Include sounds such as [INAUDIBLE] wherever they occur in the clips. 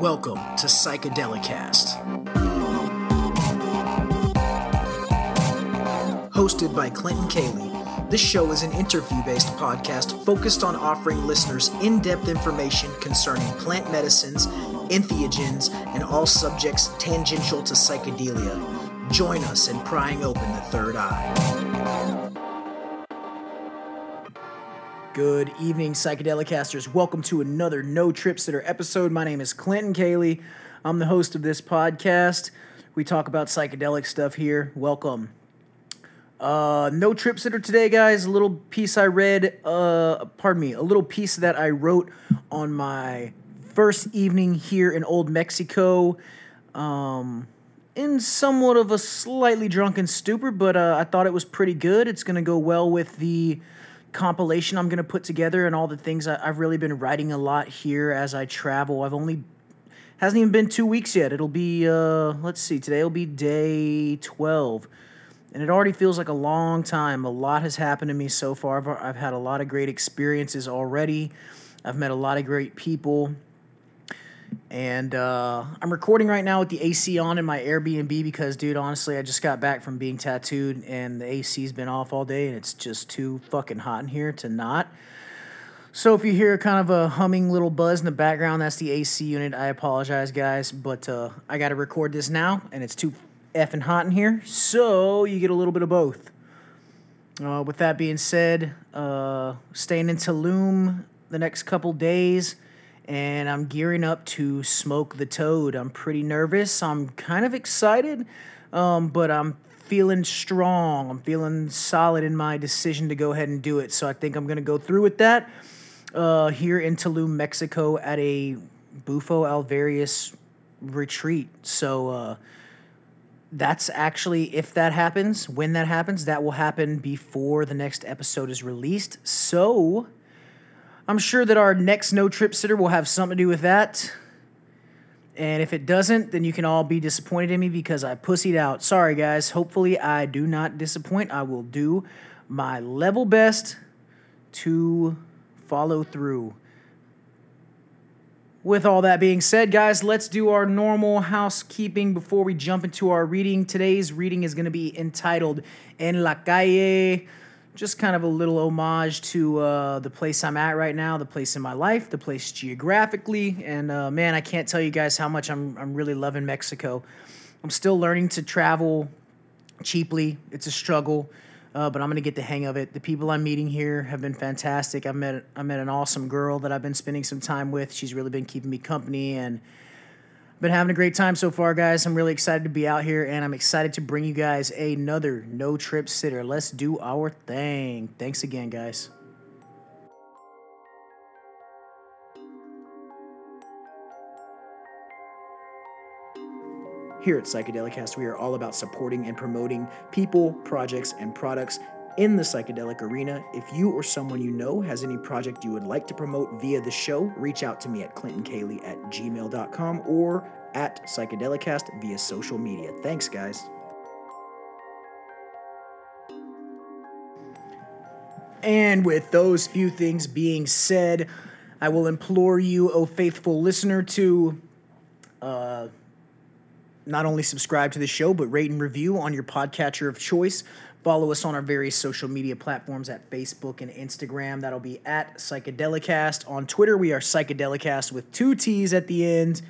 Welcome to Psychedelicast. Hosted by Clinton Cayley, this show is an interview based podcast focused on offering listeners in depth information concerning plant medicines, entheogens, and all subjects tangential to psychedelia. Join us in prying open the third eye. Good evening, Psychedelicasters. Welcome to another No Trip Sitter episode. My name is Clinton Cayley. I'm the host of this podcast. We talk about psychedelic stuff here. Welcome. Uh, no trip sitter today, guys. A little piece I read, uh, pardon me, a little piece that I wrote on my first evening here in Old Mexico. Um, in somewhat of a slightly drunken stupor, but uh, I thought it was pretty good. It's going to go well with the compilation I'm going to put together and all the things I, have really been writing a lot here as I travel. I've only hasn't even been two weeks yet. It'll be uh, let's see, today will be day twelve, and it already feels like a long time. A lot has happened to me so far. I've, I've had a lot of great experiences already. I've met a lot of great people. And uh, I'm recording right now with the AC on in my Airbnb because, dude, honestly, I just got back from being tattooed and the AC's been off all day and it's just too fucking hot in here to not. So if you hear kind of a humming little buzz in the background, that's the AC unit. I apologize, guys, but uh, I got to record this now and it's too effing hot in here. So you get a little bit of both. Uh, with that being said, uh, staying in Tulum the next couple days and I'm gearing up to smoke the toad. I'm pretty nervous. I'm kind of excited, um, but I'm feeling strong. I'm feeling solid in my decision to go ahead and do it. So I think I'm going to go through with that uh, here in Tulum, Mexico, at a Bufo Alvarius retreat. So uh, that's actually, if that happens, when that happens, that will happen before the next episode is released. So I'm sure that our next no trip sitter will have something to do with that. And if it doesn't, then you can all be disappointed in me because I pussied out. Sorry, guys. Hopefully, I do not disappoint. I will do my level best to follow through. With all that being said, guys, let's do our normal housekeeping before we jump into our reading. Today's reading is going to be entitled En la Calle just kind of a little homage to uh, the place I'm at right now, the place in my life, the place geographically. And uh, man, I can't tell you guys how much I'm, I'm really loving Mexico. I'm still learning to travel cheaply, it's a struggle. Uh, but I'm gonna get the hang of it. The people I'm meeting here have been fantastic. I met I met an awesome girl that I've been spending some time with. She's really been keeping me company, and been having a great time so far, guys. I'm really excited to be out here, and I'm excited to bring you guys another no trip sitter. Let's do our thing. Thanks again, guys. Here at Psychedelicast, we are all about supporting and promoting people, projects, and products in the psychedelic arena. If you or someone you know has any project you would like to promote via the show, reach out to me at clintoncayley at gmail.com or at psychedelicast via social media. Thanks, guys. And with those few things being said, I will implore you, O faithful listener, to uh, not only subscribe to the show, but rate and review on your podcatcher of choice. Follow us on our various social media platforms at Facebook and Instagram. That'll be at Psychedelicast. On Twitter, we are Psychedelicast with two T's at the end.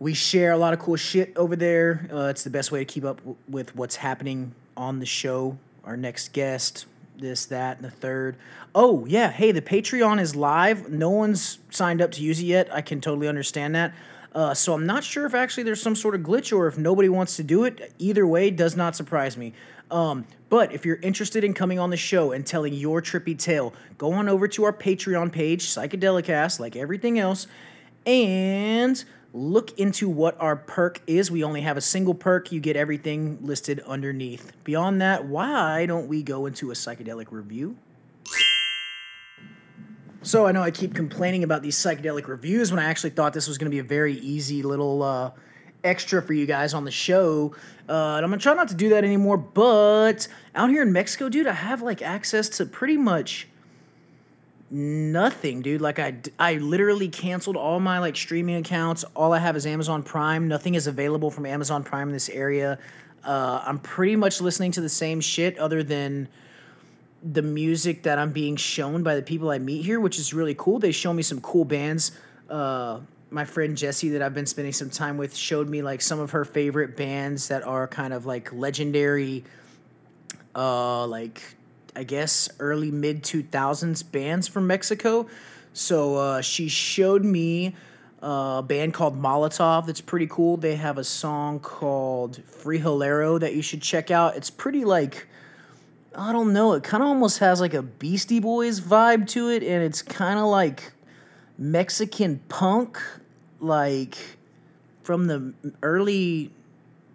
We share a lot of cool shit over there. Uh, it's the best way to keep up w- with what's happening on the show. Our next guest, this, that, and the third. Oh, yeah. Hey, the Patreon is live. No one's signed up to use it yet. I can totally understand that. Uh, so I'm not sure if actually there's some sort of glitch or if nobody wants to do it. Either way, does not surprise me. Um, but if you're interested in coming on the show and telling your trippy tale, go on over to our Patreon page, Psychedelicast, like everything else, and look into what our perk is. We only have a single perk. You get everything listed underneath. Beyond that, why don't we go into a psychedelic review? So I know I keep complaining about these psychedelic reviews when I actually thought this was going to be a very easy little uh, extra for you guys on the show. Uh, and I'm gonna try not to do that anymore. But out here in Mexico, dude, I have like access to pretty much Nothing, dude. Like I, I literally canceled all my like streaming accounts. All I have is Amazon Prime. Nothing is available from Amazon Prime in this area. Uh, I'm pretty much listening to the same shit, other than the music that I'm being shown by the people I meet here, which is really cool. They show me some cool bands. Uh, my friend Jesse, that I've been spending some time with, showed me like some of her favorite bands that are kind of like legendary, uh, like I guess early mid 2000s bands from Mexico. So uh, she showed me uh, a band called Molotov that's pretty cool. They have a song called Frijolero that you should check out. It's pretty like I don't know, it kind of almost has like a Beastie Boys vibe to it and it's kind of like Mexican punk like from the early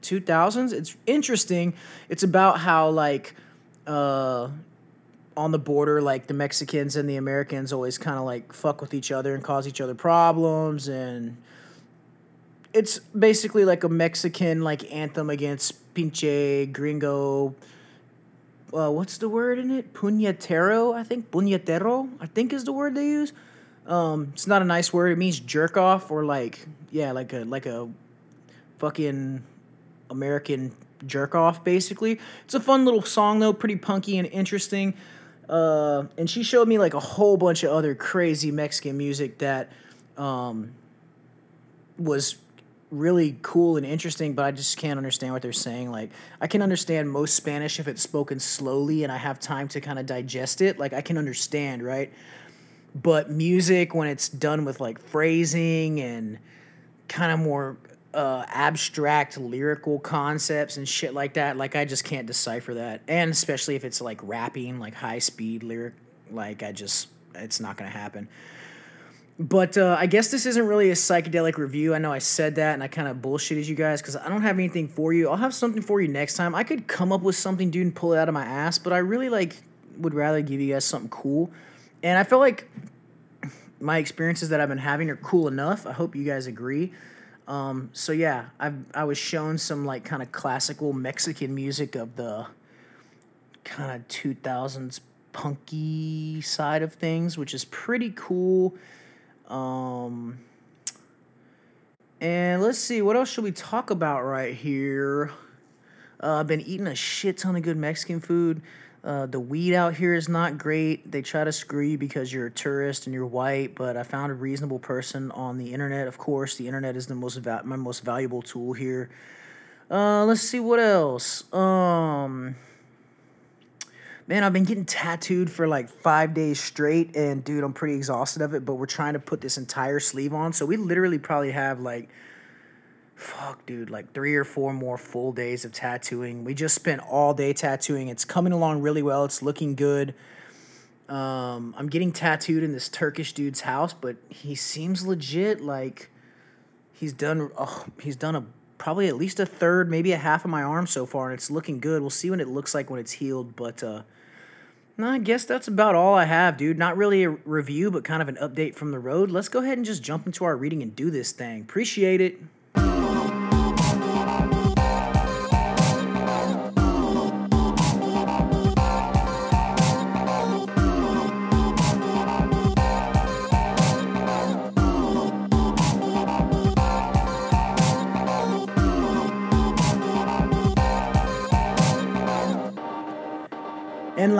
2000s. It's interesting. It's about how like uh on the border, like the Mexicans and the Americans always kind of like fuck with each other and cause each other problems, and it's basically like a Mexican like anthem against pinche gringo. Uh, what's the word in it? Puñetero, I think. Puñetero, I think is the word they use. Um, it's not a nice word. It means jerk off or like yeah, like a like a fucking American jerk off basically. It's a fun little song though, pretty punky and interesting. Uh, and she showed me like a whole bunch of other crazy Mexican music that um, was really cool and interesting, but I just can't understand what they're saying. Like, I can understand most Spanish if it's spoken slowly and I have time to kind of digest it. Like, I can understand, right? But music, when it's done with like phrasing and kind of more uh, abstract lyrical concepts and shit like that. Like I just can't decipher that, and especially if it's like rapping, like high speed lyric, like I just it's not gonna happen. But uh, I guess this isn't really a psychedelic review. I know I said that and I kind of bullshitted you guys because I don't have anything for you. I'll have something for you next time. I could come up with something, dude, and pull it out of my ass, but I really like would rather give you guys something cool. And I feel like my experiences that I've been having are cool enough. I hope you guys agree. Um, so yeah, I I was shown some like kind of classical Mexican music of the kind of two thousands punky side of things, which is pretty cool. Um, and let's see, what else should we talk about right here? Uh, I've been eating a shit ton of good Mexican food. Uh, the weed out here is not great. They try to screw you because you're a tourist and you're white, but I found a reasonable person on the internet. Of course, the internet is the most va- my most valuable tool here. Uh, let's see what else. Um, man, I've been getting tattooed for like five days straight, and dude, I'm pretty exhausted of it. But we're trying to put this entire sleeve on, so we literally probably have like fuck, dude, like three or four more full days of tattooing. We just spent all day tattooing. It's coming along really well. It's looking good. Um, I'm getting tattooed in this Turkish dude's house, but he seems legit. Like he's done, oh, he's done a probably at least a third, maybe a half of my arm so far, and it's looking good. We'll see what it looks like when it's healed, but uh, no, I guess that's about all I have, dude. Not really a review, but kind of an update from the road. Let's go ahead and just jump into our reading and do this thing. Appreciate it.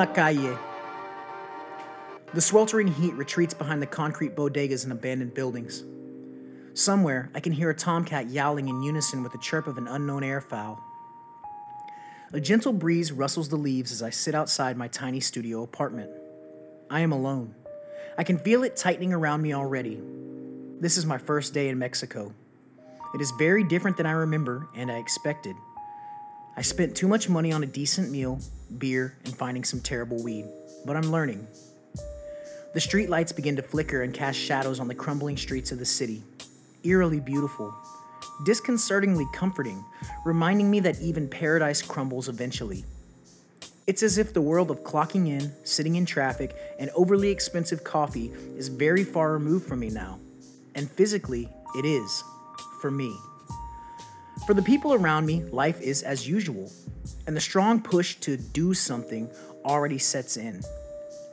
La calle. The sweltering heat retreats behind the concrete bodegas and abandoned buildings. Somewhere, I can hear a tomcat yowling in unison with the chirp of an unknown airfowl. A gentle breeze rustles the leaves as I sit outside my tiny studio apartment. I am alone. I can feel it tightening around me already. This is my first day in Mexico. It is very different than I remember and I expected. I spent too much money on a decent meal, beer, and finding some terrible weed, but I'm learning. The street lights begin to flicker and cast shadows on the crumbling streets of the city. Eerily beautiful, disconcertingly comforting, reminding me that even paradise crumbles eventually. It's as if the world of clocking in, sitting in traffic, and overly expensive coffee is very far removed from me now. And physically, it is. For me. For the people around me, life is as usual, and the strong push to do something already sets in.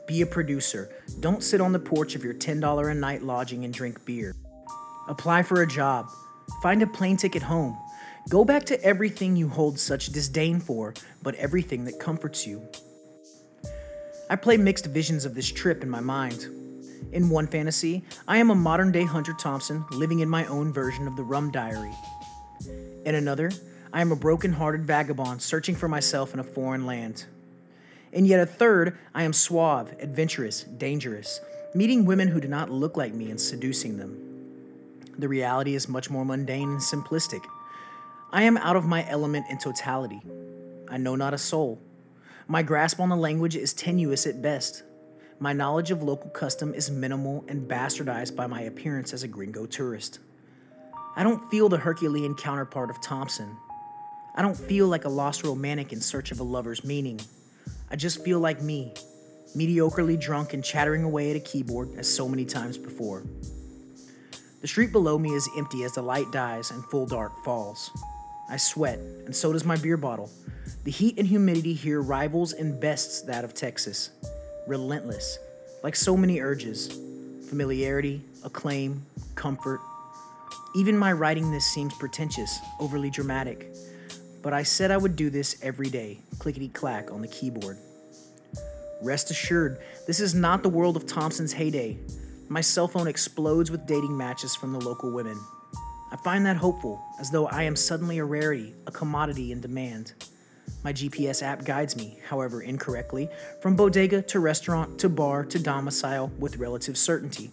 Be a producer. Don't sit on the porch of your $10 a night lodging and drink beer. Apply for a job. Find a plane ticket home. Go back to everything you hold such disdain for, but everything that comforts you. I play mixed visions of this trip in my mind. In one fantasy, I am a modern day Hunter Thompson living in my own version of the Rum Diary. In another, I am a broken hearted vagabond searching for myself in a foreign land. In yet a third, I am suave, adventurous, dangerous, meeting women who do not look like me and seducing them. The reality is much more mundane and simplistic. I am out of my element in totality. I know not a soul. My grasp on the language is tenuous at best. My knowledge of local custom is minimal and bastardized by my appearance as a gringo tourist. I don't feel the Herculean counterpart of Thompson. I don't feel like a lost romantic in search of a lover's meaning. I just feel like me, mediocrely drunk and chattering away at a keyboard as so many times before. The street below me is empty as the light dies and full dark falls. I sweat, and so does my beer bottle. The heat and humidity here rivals and bests that of Texas. Relentless, like so many urges familiarity, acclaim, comfort. Even my writing this seems pretentious, overly dramatic but I said I would do this every day, clickety clack on the keyboard. Rest assured, this is not the world of Thompson's heyday. My cell phone explodes with dating matches from the local women. I find that hopeful, as though I am suddenly a rarity, a commodity in demand. My GPS app guides me, however incorrectly, from bodega to restaurant to bar to domicile with relative certainty.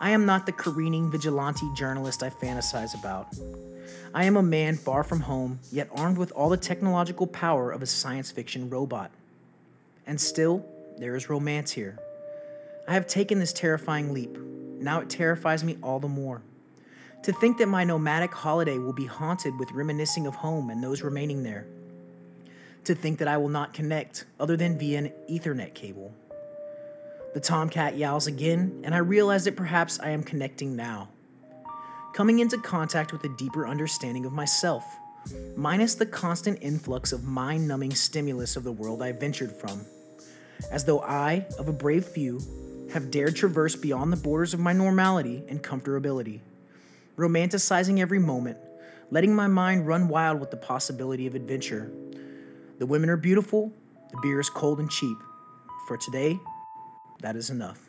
I am not the careening vigilante journalist I fantasize about. I am a man far from home, yet armed with all the technological power of a science fiction robot. And still, there is romance here. I have taken this terrifying leap. Now it terrifies me all the more. To think that my nomadic holiday will be haunted with reminiscing of home and those remaining there. To think that I will not connect other than via an Ethernet cable. The tomcat yowls again, and I realize that perhaps I am connecting now coming into contact with a deeper understanding of myself, minus the constant influx of mind numbing stimulus of the world I ventured from. As though I, of a brave few, have dared traverse beyond the borders of my normality and comfortability, romanticizing every moment, letting my mind run wild with the possibility of adventure. The women are beautiful, the beer is cold and cheap. For today, that is enough.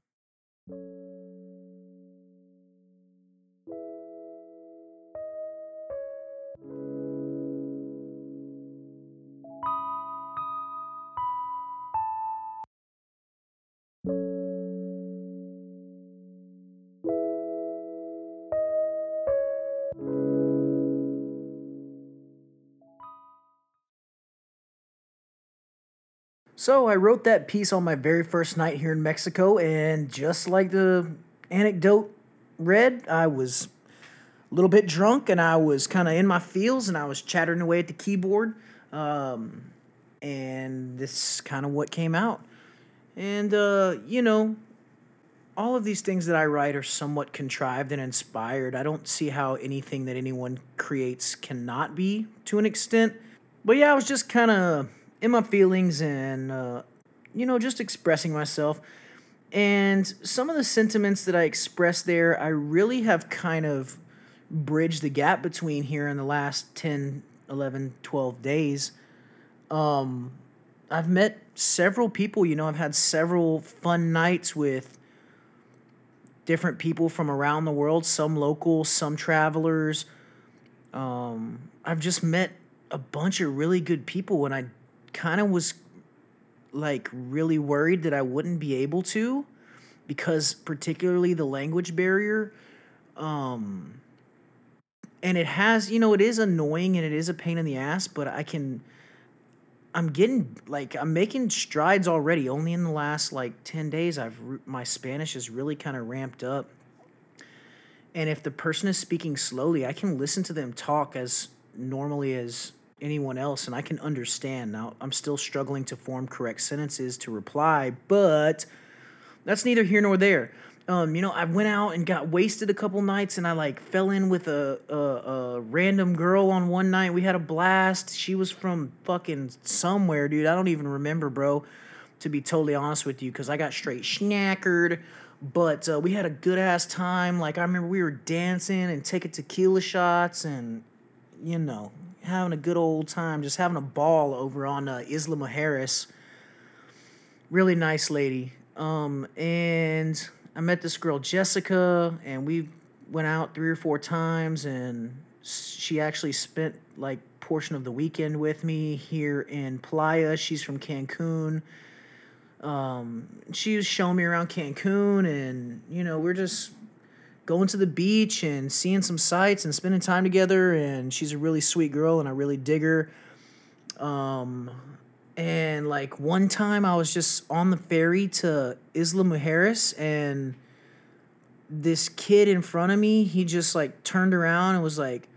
So I wrote that piece on my very first night here in Mexico, and just like the anecdote read, I was a little bit drunk and I was kind of in my feels and I was chattering away at the keyboard. Um, and this is kind of what came out. And, uh, you know, all of these things that I write are somewhat contrived and inspired. I don't see how anything that anyone creates cannot be to an extent. But yeah, I was just kind of in my feelings and uh, you know just expressing myself. And some of the sentiments that i expressed there i really have kind of bridged the gap between here in the last 10 11 12 days. Um, i've met several people you know i've had several fun nights with different people from around the world some local some travelers. Um, i've just met a bunch of really good people and i kind of was like really worried that I wouldn't be able to because particularly the language barrier um and it has you know it is annoying and it is a pain in the ass but I can I'm getting like I'm making strides already. Only in the last like 10 days I've my Spanish is really kind of ramped up. And if the person is speaking slowly I can listen to them talk as normally as anyone else and I can understand. Now, I'm still struggling to form correct sentences to reply, but that's neither here nor there. Um, you know, I went out and got wasted a couple nights and I like fell in with a, a, a random girl on one night. We had a blast. She was from fucking somewhere, dude. I don't even remember, bro. to be totally honest with you, because I got straight schnackered. But uh, we had a good ass time. Like I remember we were dancing and taking tequila shots and you know having a good old time, just having a ball over on uh, Isla Mujeres. Really nice lady. Um, and I met this girl Jessica, and we went out three or four times, and she actually spent like portion of the weekend with me here in Playa. She's from Cancun. Um, she was showing me around Cancun, and you know, we're just going to the beach and seeing some sights and spending time together. And she's a really sweet girl, and I really dig her. Um, and like one time, I was just on the ferry to Isla Mujeres, and this kid in front of me, he just like turned around and was like,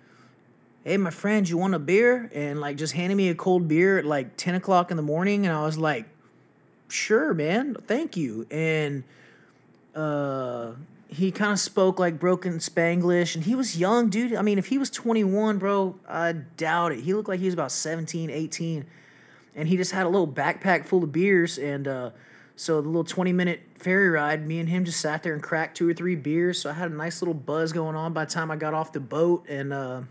"Hey, my friend, you want a beer?" And like just handed me a cold beer at like ten o'clock in the morning, and I was like sure, man, thank you. And uh, he kind of spoke like broken Spanglish, and he was young, dude. I mean, if he was 21, bro, I doubt it. He looked like he was about 17, 18. And he just had a little backpack full of beers. And uh, so the little 20 minute ferry ride, me and him just sat there and cracked two or three beers. So I had a nice little buzz going on by the time I got off the boat. And uh,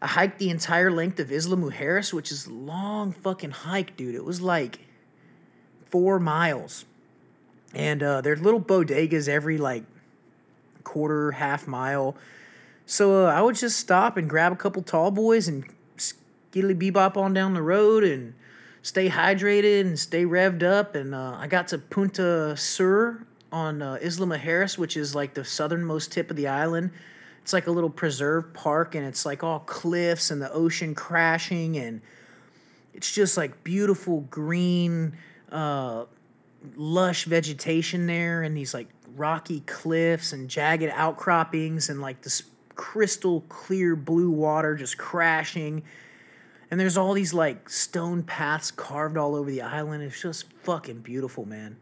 I hiked the entire length of Isla Mujeres, which is a long fucking hike, dude. It was like four miles. And uh, there's little bodegas every like quarter, half mile. So uh, I would just stop and grab a couple tall boys and skiddly bebop on down the road and stay hydrated and stay revved up. And uh, I got to Punta Sur on uh, Isla Mujeres, which is like the southernmost tip of the island. It's like a little preserve park and it's like all cliffs and the ocean crashing and it's just like beautiful green uh, lush vegetation there and these like rocky cliffs and jagged outcroppings and like this crystal clear blue water just crashing. And there's all these like stone paths carved all over the island. It's just fucking beautiful, man.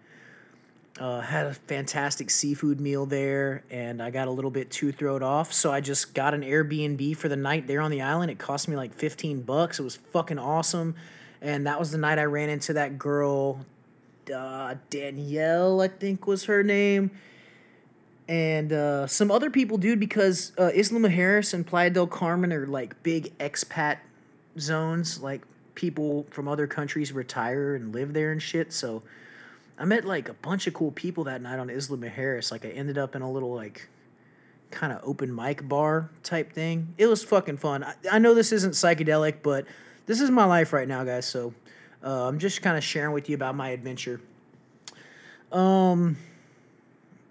Uh, had a fantastic seafood meal there, and I got a little bit too thrown off, so I just got an Airbnb for the night there on the island. It cost me like fifteen bucks. It was fucking awesome and that was the night I ran into that girl, uh, Danielle, I think was her name, and uh, some other people, dude. Because uh, Isla Mujeres and Playa del Carmen are like big expat zones, like people from other countries retire and live there and shit. So I met like a bunch of cool people that night on Isla Mujeres. Like I ended up in a little like kind of open mic bar type thing. It was fucking fun. I, I know this isn't psychedelic, but this is my life right now, guys. So uh, I'm just kind of sharing with you about my adventure. Um,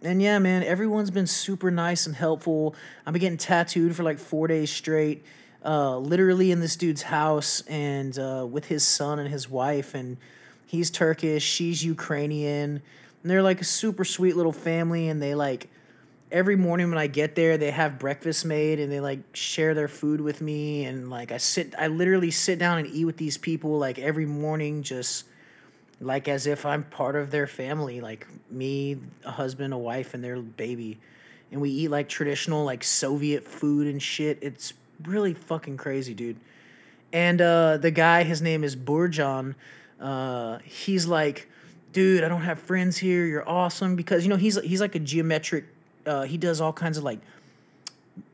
and yeah, man, everyone's been super nice and helpful. I've been getting tattooed for like four days straight, uh, literally in this dude's house and uh, with his son and his wife. And he's Turkish, she's Ukrainian. And they're like a super sweet little family, and they like every morning when I get there, they have breakfast made and they like share their food with me. And like I sit, I literally sit down and eat with these people like every morning, just like as if I'm part of their family, like me, a husband, a wife, and their baby. And we eat like traditional, like Soviet food and shit. It's really fucking crazy, dude. And uh, the guy, his name is Burjan. Uh, he's like, dude, I don't have friends here. You're awesome because you know he's he's like a geometric uh, he does all kinds of like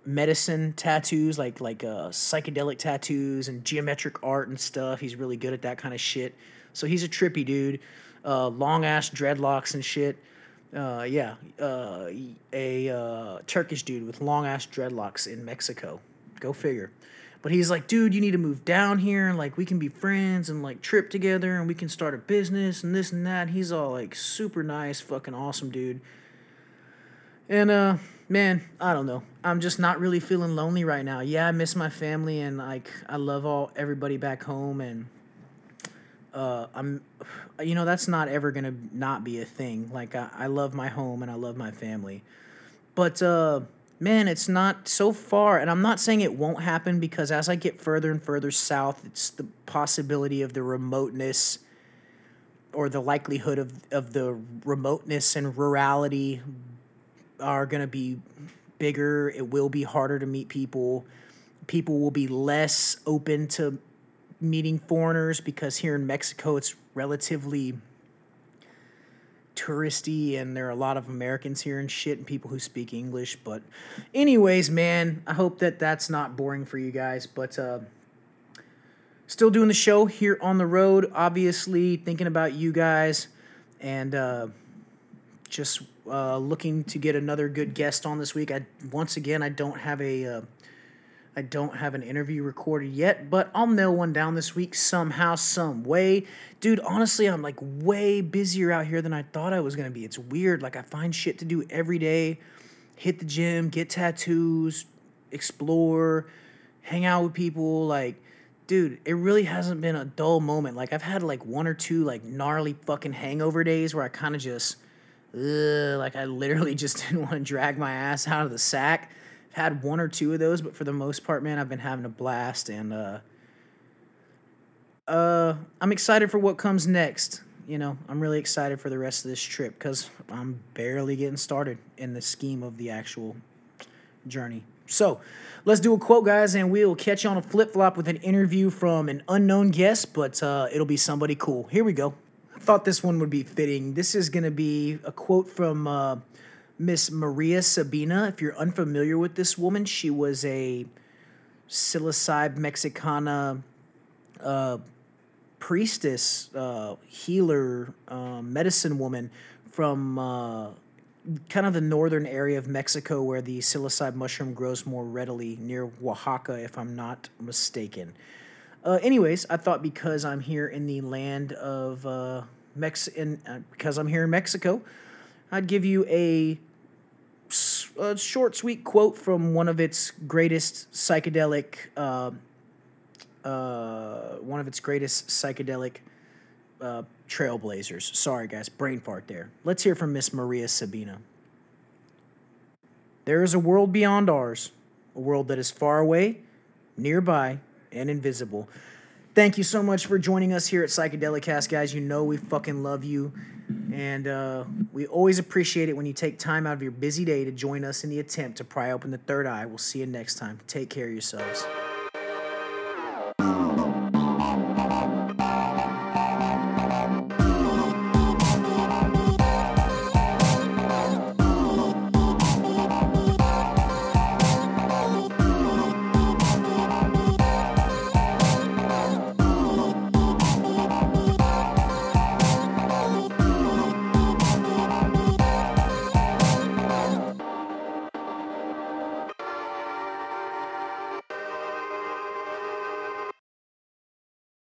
medicine tattoos, like like uh, psychedelic tattoos and geometric art and stuff. He's really good at that kind of shit. So he's a trippy dude. Uh, long ass dreadlocks and shit. Uh, yeah, uh, a uh, Turkish dude with long ass dreadlocks in Mexico. Go figure. But he's like, dude, you need to move down here and like we can be friends and like trip together and we can start a business and this and that. He's all like super nice, fucking awesome dude. And uh man, I don't know. I'm just not really feeling lonely right now. Yeah, I miss my family and like I love all everybody back home and uh I'm you know, that's not ever to not be a thing. Like I, I love my home and I love my family. But uh man, it's not so far and I'm not saying it won't happen because as I get further and further south, it's the possibility of the remoteness or the likelihood of, of the remoteness and rurality are going to be bigger. It will be harder to meet people. People will be less open to meeting foreigners because here in Mexico it's relatively touristy and there are a lot of Americans here and shit and people who speak English. But, anyways, man, I hope that that's not boring for you guys. But, uh, still doing the show here on the road, obviously, thinking about you guys and, uh, just uh, looking to get another good guest on this week. I once again I don't have a uh, I don't have an interview recorded yet, but I'll nail one down this week somehow, some way. Dude, honestly, I'm like way busier out here than I thought I was gonna be. It's weird. Like I find shit to do every day. Hit the gym, get tattoos, explore, hang out with people. Like, dude, it really hasn't been a dull moment. Like I've had like one or two like gnarly fucking hangover days where I kind of just like I literally [LAUGHS] just didn't want to drag my ass out of the sack. I've had one or two of those, but for the most part, man, I've been having a blast and uh uh I'm excited for what comes next. You know, I'm really excited for the rest of this trip because I'm barely getting started in the scheme of the actual journey. So let's do a quote, guys, and we'll catch you on a flip flop with an interview from an unknown guest, but uh, it'll be somebody cool. Here we go thought this one would be fitting. This is going to be a quote from uh, Miss Maria Sabina. If you're unfamiliar with this woman, she was a psilocybe mexicana uh, priestess, uh, healer, uh, medicine woman from uh, kind of the northern area of Mexico where the psilocybe mushroom grows more readily near Oaxaca, if I'm not mistaken. Uh, anyways, I thought because I'm here in the land of uh, Mex, in, uh, because I'm here in Mexico, I'd give you a, a, short, sweet quote from one of its greatest psychedelic, uh, uh, one of its greatest psychedelic uh, trailblazers. Sorry, guys, brain fart there. Let's hear from Miss Maria Sabina. There is a world beyond ours, a world that is far away, nearby and invisible. Thank you so much for joining us here at Psychedelicast, guys. You know we fucking love you. And uh, we always appreciate it when you take time out of your busy day to join us in the attempt to pry open the third eye. We'll see you next time. Take care of yourselves.